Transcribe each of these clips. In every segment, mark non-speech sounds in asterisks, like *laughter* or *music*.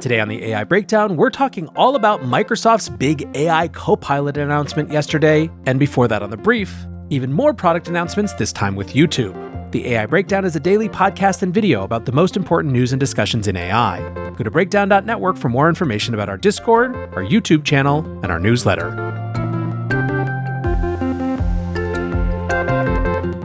Today on the AI Breakdown, we're talking all about Microsoft's big AI Copilot announcement yesterday, and before that on the brief, even more product announcements, this time with YouTube. The AI Breakdown is a daily podcast and video about the most important news and discussions in AI. Go to breakdown.network for more information about our Discord, our YouTube channel, and our newsletter.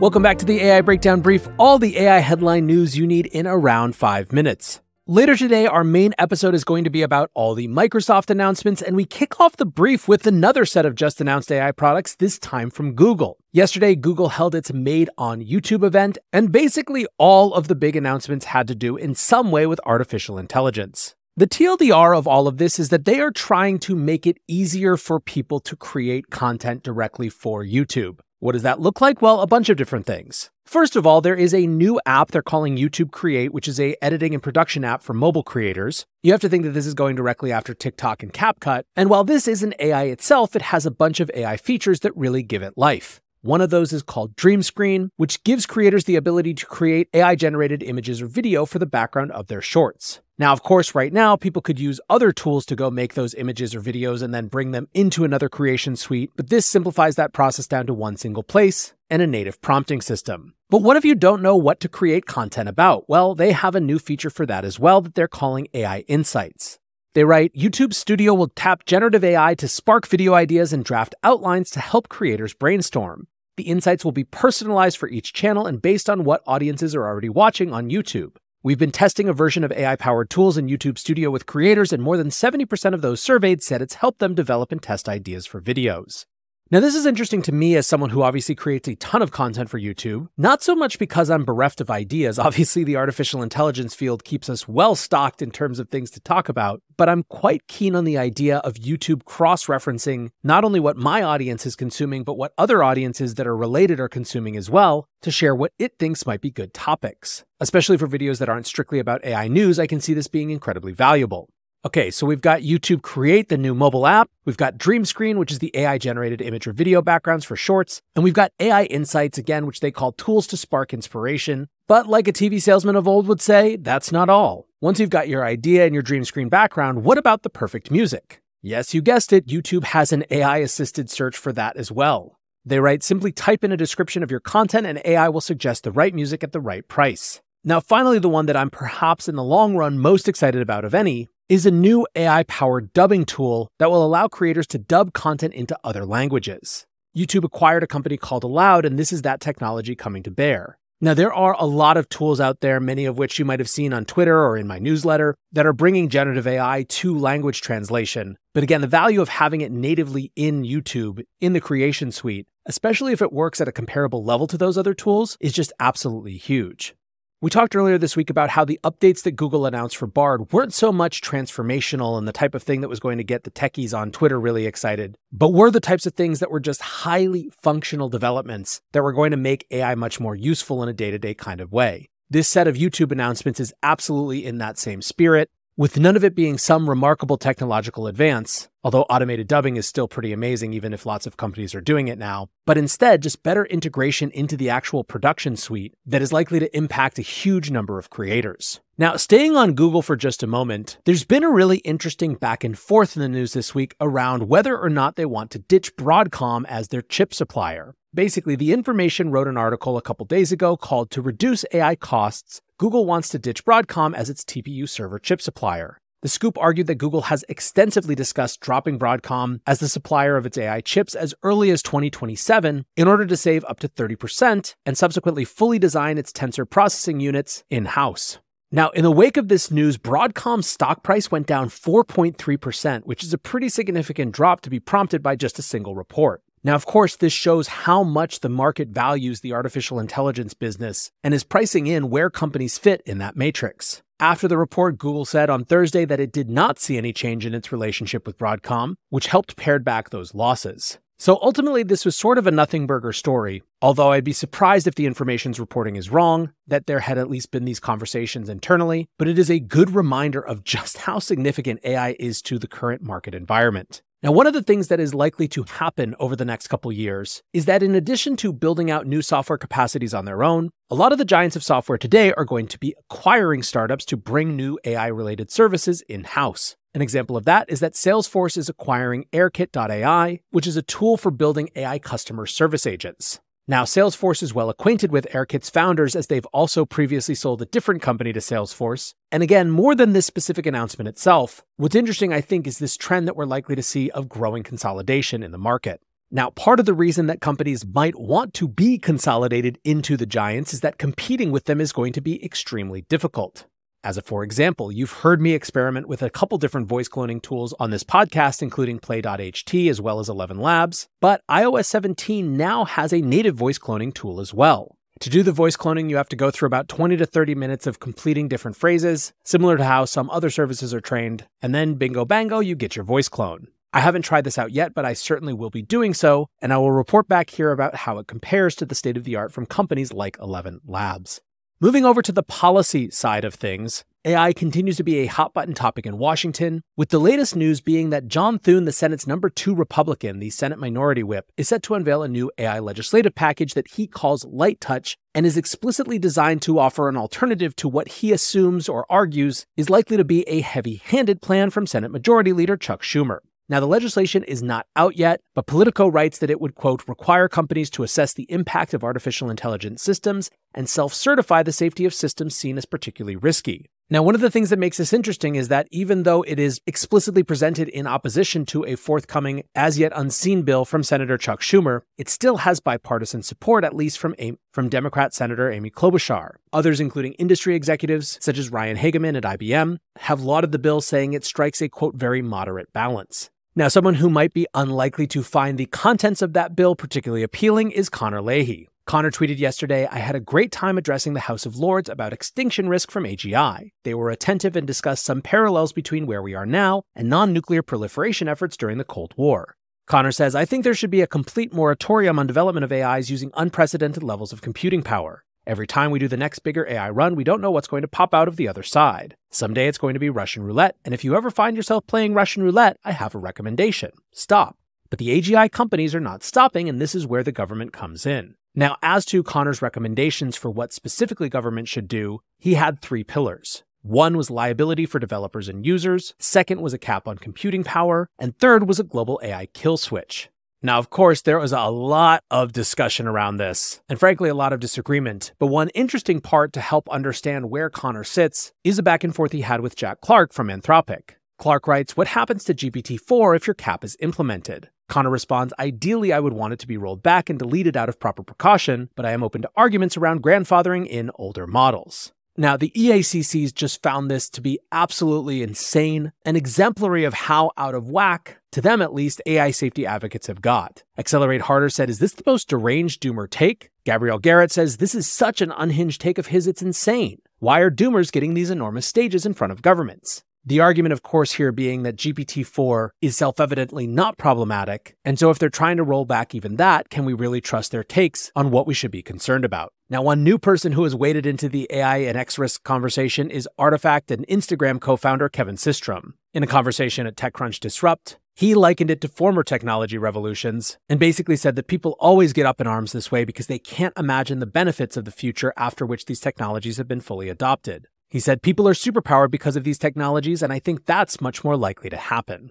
Welcome back to the AI Breakdown Brief, all the AI headline news you need in around five minutes. Later today, our main episode is going to be about all the Microsoft announcements, and we kick off the brief with another set of just announced AI products, this time from Google. Yesterday, Google held its Made on YouTube event, and basically all of the big announcements had to do in some way with artificial intelligence. The TLDR of all of this is that they are trying to make it easier for people to create content directly for YouTube. What does that look like? Well, a bunch of different things. First of all, there is a new app they're calling YouTube Create, which is a editing and production app for mobile creators. You have to think that this is going directly after TikTok and CapCut. And while this isn't AI itself, it has a bunch of AI features that really give it life. One of those is called Dream Screen, which gives creators the ability to create AI generated images or video for the background of their shorts. Now, of course, right now, people could use other tools to go make those images or videos and then bring them into another creation suite, but this simplifies that process down to one single place and a native prompting system. But what if you don't know what to create content about? Well, they have a new feature for that as well that they're calling AI Insights. They write YouTube Studio will tap generative AI to spark video ideas and draft outlines to help creators brainstorm. The insights will be personalized for each channel and based on what audiences are already watching on YouTube. We've been testing a version of AI powered tools in YouTube Studio with creators, and more than 70% of those surveyed said it's helped them develop and test ideas for videos. Now, this is interesting to me as someone who obviously creates a ton of content for YouTube, not so much because I'm bereft of ideas. *laughs* Obviously, the artificial intelligence field keeps us well stocked in terms of things to talk about, but I'm quite keen on the idea of YouTube cross referencing not only what my audience is consuming, but what other audiences that are related are consuming as well to share what it thinks might be good topics. Especially for videos that aren't strictly about AI news, I can see this being incredibly valuable. Okay, so we've got YouTube Create, the new mobile app. We've got Dream Screen, which is the AI generated image or video backgrounds for shorts. And we've got AI Insights, again, which they call tools to spark inspiration. But like a TV salesman of old would say, that's not all. Once you've got your idea and your dream screen background, what about the perfect music? Yes, you guessed it, YouTube has an AI assisted search for that as well. They write simply type in a description of your content and AI will suggest the right music at the right price. Now, finally, the one that I'm perhaps in the long run most excited about of any is a new AI powered dubbing tool that will allow creators to dub content into other languages. YouTube acquired a company called Aloud, and this is that technology coming to bear. Now, there are a lot of tools out there, many of which you might have seen on Twitter or in my newsletter, that are bringing generative AI to language translation. But again, the value of having it natively in YouTube, in the creation suite, especially if it works at a comparable level to those other tools, is just absolutely huge. We talked earlier this week about how the updates that Google announced for Bard weren't so much transformational and the type of thing that was going to get the techies on Twitter really excited, but were the types of things that were just highly functional developments that were going to make AI much more useful in a day to day kind of way. This set of YouTube announcements is absolutely in that same spirit with none of it being some remarkable technological advance, although automated dubbing is still pretty amazing even if lots of companies are doing it now, but instead just better integration into the actual production suite that is likely to impact a huge number of creators. Now, staying on Google for just a moment, there's been a really interesting back and forth in the news this week around whether or not they want to ditch Broadcom as their chip supplier. Basically, the information wrote an article a couple days ago called To Reduce AI Costs, Google wants to ditch Broadcom as its TPU server chip supplier. The scoop argued that Google has extensively discussed dropping Broadcom as the supplier of its AI chips as early as 2027 in order to save up to 30% and subsequently fully design its tensor processing units in house. Now, in the wake of this news, Broadcom's stock price went down 4.3%, which is a pretty significant drop to be prompted by just a single report. Now, of course, this shows how much the market values the artificial intelligence business and is pricing in where companies fit in that matrix. After the report, Google said on Thursday that it did not see any change in its relationship with Broadcom, which helped pare back those losses. So ultimately, this was sort of a nothing burger story, although I'd be surprised if the information's reporting is wrong, that there had at least been these conversations internally, but it is a good reminder of just how significant AI is to the current market environment. Now, one of the things that is likely to happen over the next couple years is that in addition to building out new software capacities on their own, a lot of the giants of software today are going to be acquiring startups to bring new AI related services in house. An example of that is that Salesforce is acquiring AirKit.ai, which is a tool for building AI customer service agents. Now, Salesforce is well acquainted with AirKit's founders as they've also previously sold a different company to Salesforce. And again, more than this specific announcement itself, what's interesting, I think, is this trend that we're likely to see of growing consolidation in the market. Now, part of the reason that companies might want to be consolidated into the giants is that competing with them is going to be extremely difficult. As a for example, you've heard me experiment with a couple different voice cloning tools on this podcast, including Play.ht as well as 11 Labs, but iOS 17 now has a native voice cloning tool as well. To do the voice cloning, you have to go through about 20 to 30 minutes of completing different phrases, similar to how some other services are trained, and then bingo bango, you get your voice clone. I haven't tried this out yet, but I certainly will be doing so, and I will report back here about how it compares to the state of the art from companies like 11 Labs. Moving over to the policy side of things, AI continues to be a hot button topic in Washington, with the latest news being that John Thune, the Senate's number two Republican, the Senate Minority Whip, is set to unveil a new AI legislative package that he calls Light Touch and is explicitly designed to offer an alternative to what he assumes or argues is likely to be a heavy handed plan from Senate Majority Leader Chuck Schumer. Now, the legislation is not out yet, but Politico writes that it would, quote, require companies to assess the impact of artificial intelligence systems and self certify the safety of systems seen as particularly risky. Now, one of the things that makes this interesting is that even though it is explicitly presented in opposition to a forthcoming, as yet unseen bill from Senator Chuck Schumer, it still has bipartisan support, at least from, from Democrat Senator Amy Klobuchar. Others, including industry executives such as Ryan Hagemann at IBM, have lauded the bill, saying it strikes a, quote, very moderate balance. Now, someone who might be unlikely to find the contents of that bill particularly appealing is Connor Leahy. Connor tweeted yesterday, I had a great time addressing the House of Lords about extinction risk from AGI. They were attentive and discussed some parallels between where we are now and non nuclear proliferation efforts during the Cold War. Connor says, I think there should be a complete moratorium on development of AIs using unprecedented levels of computing power. Every time we do the next bigger AI run, we don't know what's going to pop out of the other side. Someday it's going to be Russian roulette, and if you ever find yourself playing Russian roulette, I have a recommendation stop. But the AGI companies are not stopping, and this is where the government comes in. Now, as to Connor's recommendations for what specifically government should do, he had three pillars. One was liability for developers and users, second was a cap on computing power, and third was a global AI kill switch. Now, of course, there was a lot of discussion around this, and frankly, a lot of disagreement. But one interesting part to help understand where Connor sits is a back and forth he had with Jack Clark from Anthropic. Clark writes, What happens to GPT 4 if your cap is implemented? Connor responds, Ideally, I would want it to be rolled back and deleted out of proper precaution, but I am open to arguments around grandfathering in older models. Now, the EACCs just found this to be absolutely insane and exemplary of how out of whack, to them at least, AI safety advocates have got. Accelerate Harder said, Is this the most deranged doomer take? Gabrielle Garrett says, This is such an unhinged take of his, it's insane. Why are doomers getting these enormous stages in front of governments? The argument, of course, here being that GPT 4 is self evidently not problematic. And so, if they're trying to roll back even that, can we really trust their takes on what we should be concerned about? Now, one new person who has waded into the AI and X risk conversation is Artifact and Instagram co founder Kevin Systrom. In a conversation at TechCrunch Disrupt, he likened it to former technology revolutions and basically said that people always get up in arms this way because they can't imagine the benefits of the future after which these technologies have been fully adopted. He said people are superpowered because of these technologies, and I think that's much more likely to happen.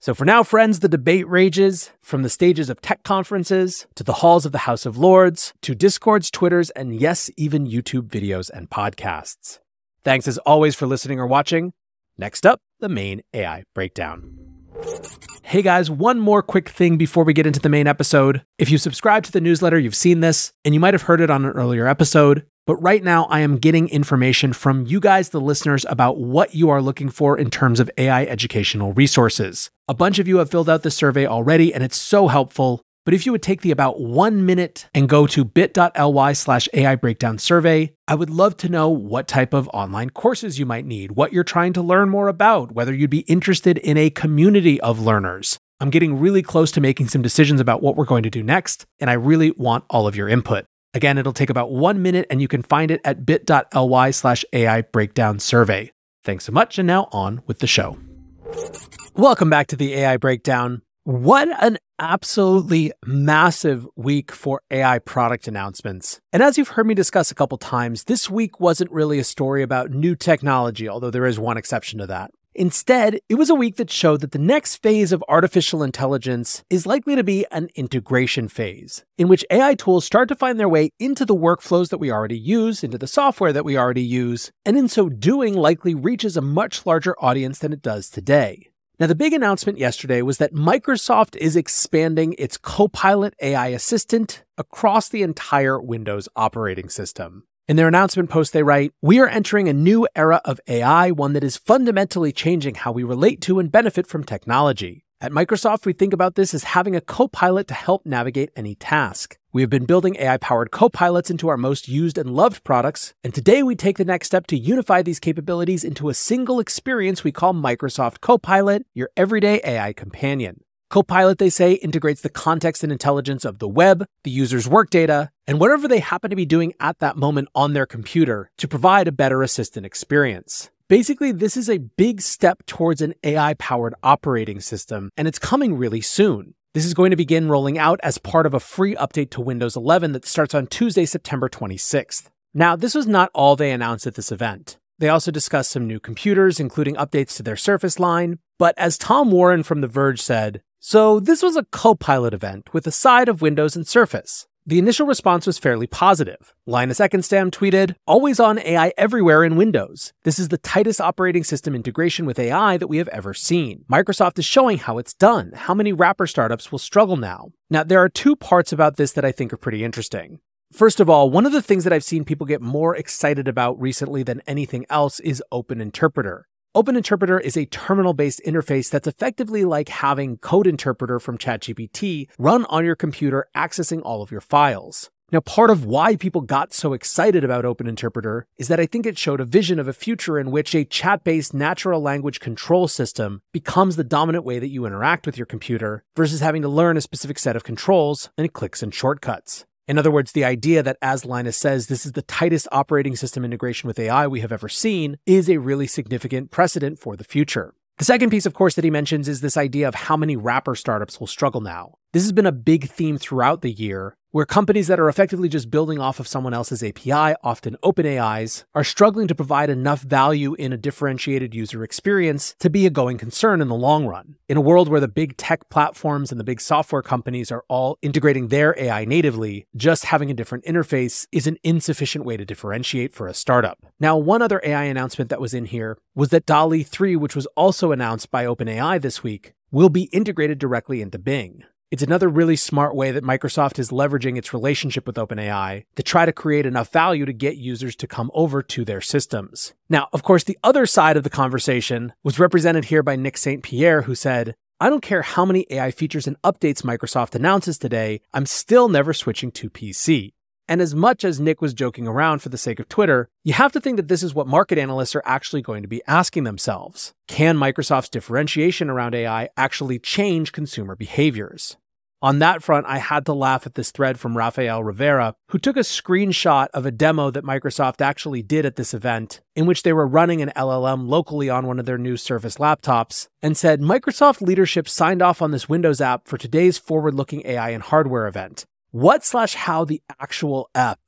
So for now, friends, the debate rages from the stages of tech conferences to the halls of the House of Lords to Discords, Twitters, and yes, even YouTube videos and podcasts. Thanks as always for listening or watching. Next up, the main AI breakdown. Hey guys, one more quick thing before we get into the main episode. If you subscribe to the newsletter, you've seen this, and you might have heard it on an earlier episode. But right now, I am getting information from you guys, the listeners, about what you are looking for in terms of AI educational resources. A bunch of you have filled out the survey already, and it's so helpful. But if you would take the about one minute and go to bit.ly slash AI breakdown survey, I would love to know what type of online courses you might need, what you're trying to learn more about, whether you'd be interested in a community of learners. I'm getting really close to making some decisions about what we're going to do next, and I really want all of your input. Again, it'll take about one minute and you can find it at bit.ly slash AI breakdown survey. Thanks so much. And now on with the show. Welcome back to the AI breakdown. What an absolutely massive week for AI product announcements. And as you've heard me discuss a couple times, this week wasn't really a story about new technology, although there is one exception to that. Instead, it was a week that showed that the next phase of artificial intelligence is likely to be an integration phase, in which AI tools start to find their way into the workflows that we already use, into the software that we already use, and in so doing likely reaches a much larger audience than it does today. Now, the big announcement yesterday was that Microsoft is expanding its Copilot AI assistant across the entire Windows operating system. In their announcement post, they write We are entering a new era of AI, one that is fundamentally changing how we relate to and benefit from technology. At Microsoft, we think about this as having a co pilot to help navigate any task. We have been building AI powered co pilots into our most used and loved products, and today we take the next step to unify these capabilities into a single experience we call Microsoft Copilot, your everyday AI companion. Copilot, they say, integrates the context and intelligence of the web, the user's work data, and whatever they happen to be doing at that moment on their computer to provide a better assistant experience. Basically, this is a big step towards an AI powered operating system, and it's coming really soon. This is going to begin rolling out as part of a free update to Windows 11 that starts on Tuesday, September 26th. Now, this was not all they announced at this event. They also discussed some new computers, including updates to their Surface line. But as Tom Warren from The Verge said, so this was a co-pilot event with a side of Windows and Surface. The initial response was fairly positive. Linus Ekenstam tweeted, Always on AI everywhere in Windows. This is the tightest operating system integration with AI that we have ever seen. Microsoft is showing how it's done. How many wrapper startups will struggle now? Now, there are two parts about this that I think are pretty interesting. First of all, one of the things that I've seen people get more excited about recently than anything else is Open Interpreter. Open Interpreter is a terminal based interface that's effectively like having Code Interpreter from ChatGPT run on your computer, accessing all of your files. Now, part of why people got so excited about Open Interpreter is that I think it showed a vision of a future in which a chat based natural language control system becomes the dominant way that you interact with your computer versus having to learn a specific set of controls and clicks and shortcuts. In other words, the idea that, as Linus says, this is the tightest operating system integration with AI we have ever seen is a really significant precedent for the future. The second piece, of course, that he mentions is this idea of how many wrapper startups will struggle now. This has been a big theme throughout the year, where companies that are effectively just building off of someone else's API, often OpenAI's, are struggling to provide enough value in a differentiated user experience to be a going concern in the long run. In a world where the big tech platforms and the big software companies are all integrating their AI natively, just having a different interface is an insufficient way to differentiate for a startup. Now, one other AI announcement that was in here was that DALL-E 3, which was also announced by OpenAI this week, will be integrated directly into Bing. It's another really smart way that Microsoft is leveraging its relationship with OpenAI to try to create enough value to get users to come over to their systems. Now, of course, the other side of the conversation was represented here by Nick St. Pierre, who said, I don't care how many AI features and updates Microsoft announces today, I'm still never switching to PC. And as much as Nick was joking around for the sake of Twitter, you have to think that this is what market analysts are actually going to be asking themselves. Can Microsoft's differentiation around AI actually change consumer behaviors? On that front, I had to laugh at this thread from Rafael Rivera, who took a screenshot of a demo that Microsoft actually did at this event, in which they were running an LLM locally on one of their new Surface laptops, and said Microsoft leadership signed off on this Windows app for today's forward looking AI and hardware event. What slash how the actual app?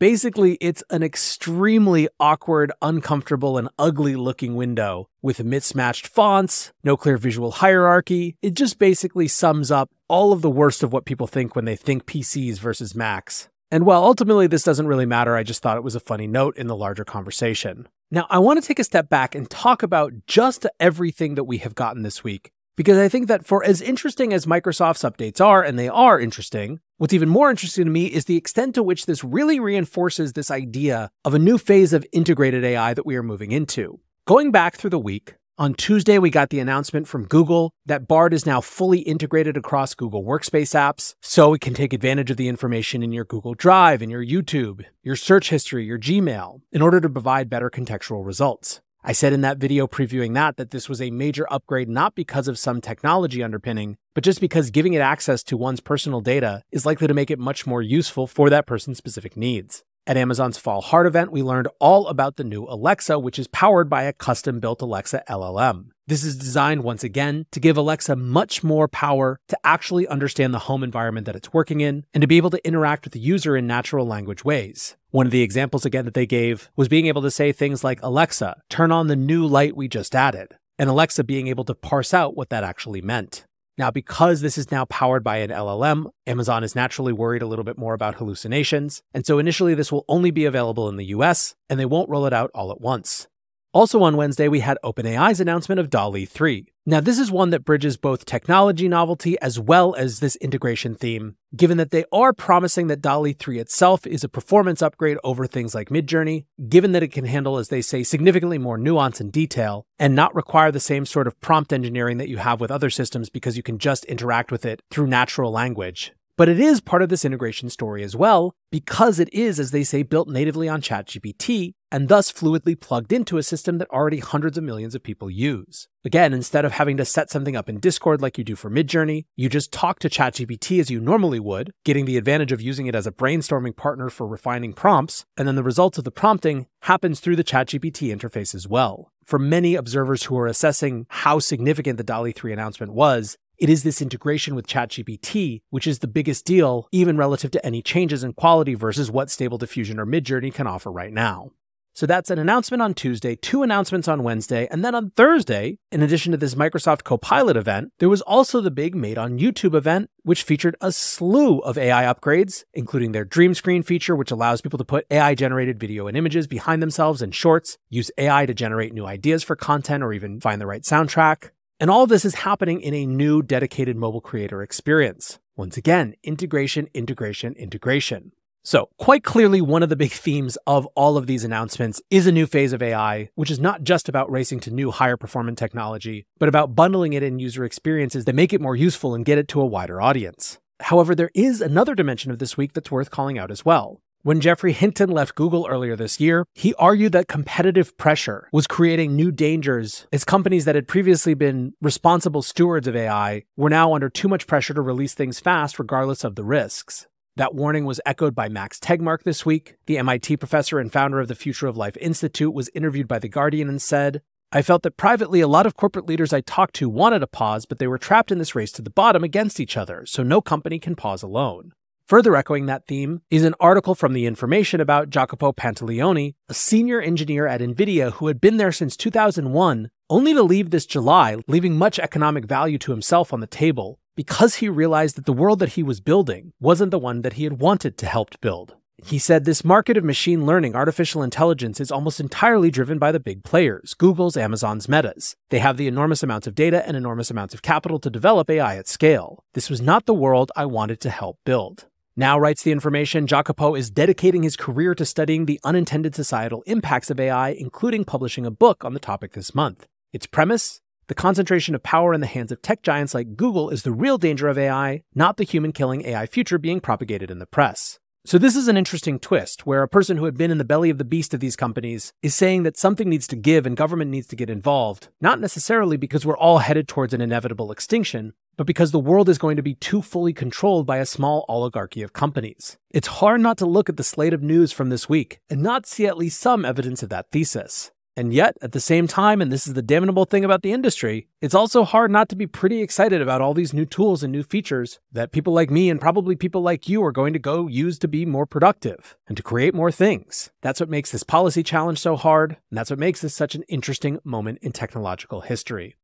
Basically, it's an extremely awkward, uncomfortable, and ugly looking window with mismatched fonts, no clear visual hierarchy. It just basically sums up all of the worst of what people think when they think PCs versus Macs. And while ultimately this doesn't really matter, I just thought it was a funny note in the larger conversation. Now, I want to take a step back and talk about just everything that we have gotten this week because I think that for as interesting as Microsoft's updates are, and they are interesting, what's even more interesting to me is the extent to which this really reinforces this idea of a new phase of integrated AI that we are moving into. Going back through the week, on Tuesday, we got the announcement from Google that Bard is now fully integrated across Google Workspace apps, so it can take advantage of the information in your Google Drive, in your YouTube, your search history, your Gmail, in order to provide better contextual results. I said in that video previewing that that this was a major upgrade not because of some technology underpinning, but just because giving it access to one's personal data is likely to make it much more useful for that person's specific needs. At Amazon's Fall Heart event, we learned all about the new Alexa, which is powered by a custom built Alexa LLM. This is designed once again to give Alexa much more power to actually understand the home environment that it's working in and to be able to interact with the user in natural language ways. One of the examples again that they gave was being able to say things like, Alexa, turn on the new light we just added, and Alexa being able to parse out what that actually meant. Now, because this is now powered by an LLM, Amazon is naturally worried a little bit more about hallucinations. And so initially, this will only be available in the US, and they won't roll it out all at once. Also on Wednesday, we had OpenAI's announcement of DALL-E 3. Now, this is one that bridges both technology novelty as well as this integration theme, given that they are promising that DALL-E 3 itself is a performance upgrade over things like Midjourney, given that it can handle, as they say, significantly more nuance and detail, and not require the same sort of prompt engineering that you have with other systems because you can just interact with it through natural language. But it is part of this integration story as well, because it is, as they say, built natively on ChatGPT, and thus fluidly plugged into a system that already hundreds of millions of people use. Again, instead of having to set something up in Discord like you do for Midjourney, you just talk to ChatGPT as you normally would, getting the advantage of using it as a brainstorming partner for refining prompts, and then the results of the prompting happens through the ChatGPT interface as well. For many observers who are assessing how significant the DALL-E 3 announcement was, it is this integration with ChatGPT, which is the biggest deal, even relative to any changes in quality versus what Stable Diffusion or Midjourney can offer right now. So that's an announcement on Tuesday, two announcements on Wednesday, and then on Thursday, in addition to this Microsoft Copilot event, there was also the big Made on YouTube event, which featured a slew of AI upgrades, including their Dream Screen feature, which allows people to put AI generated video and images behind themselves in shorts, use AI to generate new ideas for content, or even find the right soundtrack. And all this is happening in a new dedicated mobile creator experience. Once again, integration, integration, integration. So, quite clearly, one of the big themes of all of these announcements is a new phase of AI, which is not just about racing to new, higher performance technology, but about bundling it in user experiences that make it more useful and get it to a wider audience. However, there is another dimension of this week that's worth calling out as well. When Geoffrey Hinton left Google earlier this year, he argued that competitive pressure was creating new dangers as companies that had previously been responsible stewards of AI were now under too much pressure to release things fast regardless of the risks. That warning was echoed by Max Tegmark this week. The MIT professor and founder of the Future of Life Institute was interviewed by The Guardian and said, I felt that privately, a lot of corporate leaders I talked to wanted a pause, but they were trapped in this race to the bottom against each other, so no company can pause alone. Further echoing that theme is an article from The Information about Jacopo Pantaleoni, a senior engineer at NVIDIA who had been there since 2001, only to leave this July, leaving much economic value to himself on the table because he realized that the world that he was building wasn't the one that he had wanted to help build. He said this market of machine learning, artificial intelligence is almost entirely driven by the big players Google's, Amazon's, Meta's. They have the enormous amounts of data and enormous amounts of capital to develop AI at scale. This was not the world I wanted to help build. Now, writes the information, Jacopo is dedicating his career to studying the unintended societal impacts of AI, including publishing a book on the topic this month. Its premise? The concentration of power in the hands of tech giants like Google is the real danger of AI, not the human killing AI future being propagated in the press. So, this is an interesting twist where a person who had been in the belly of the beast of these companies is saying that something needs to give and government needs to get involved, not necessarily because we're all headed towards an inevitable extinction, but because the world is going to be too fully controlled by a small oligarchy of companies. It's hard not to look at the slate of news from this week and not see at least some evidence of that thesis. And yet, at the same time, and this is the damnable thing about the industry, it's also hard not to be pretty excited about all these new tools and new features that people like me and probably people like you are going to go use to be more productive and to create more things. That's what makes this policy challenge so hard, and that's what makes this such an interesting moment in technological history.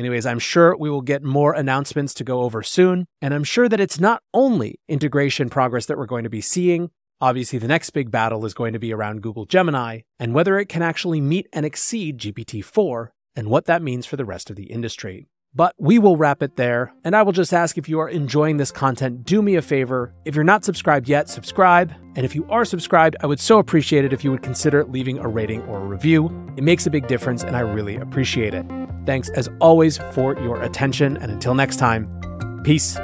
Anyways, I'm sure we will get more announcements to go over soon, and I'm sure that it's not only integration progress that we're going to be seeing. Obviously, the next big battle is going to be around Google Gemini and whether it can actually meet and exceed GPT 4 and what that means for the rest of the industry. But we will wrap it there, and I will just ask if you are enjoying this content, do me a favor. If you're not subscribed yet, subscribe. And if you are subscribed, I would so appreciate it if you would consider leaving a rating or a review. It makes a big difference, and I really appreciate it. Thanks as always for your attention, and until next time, peace.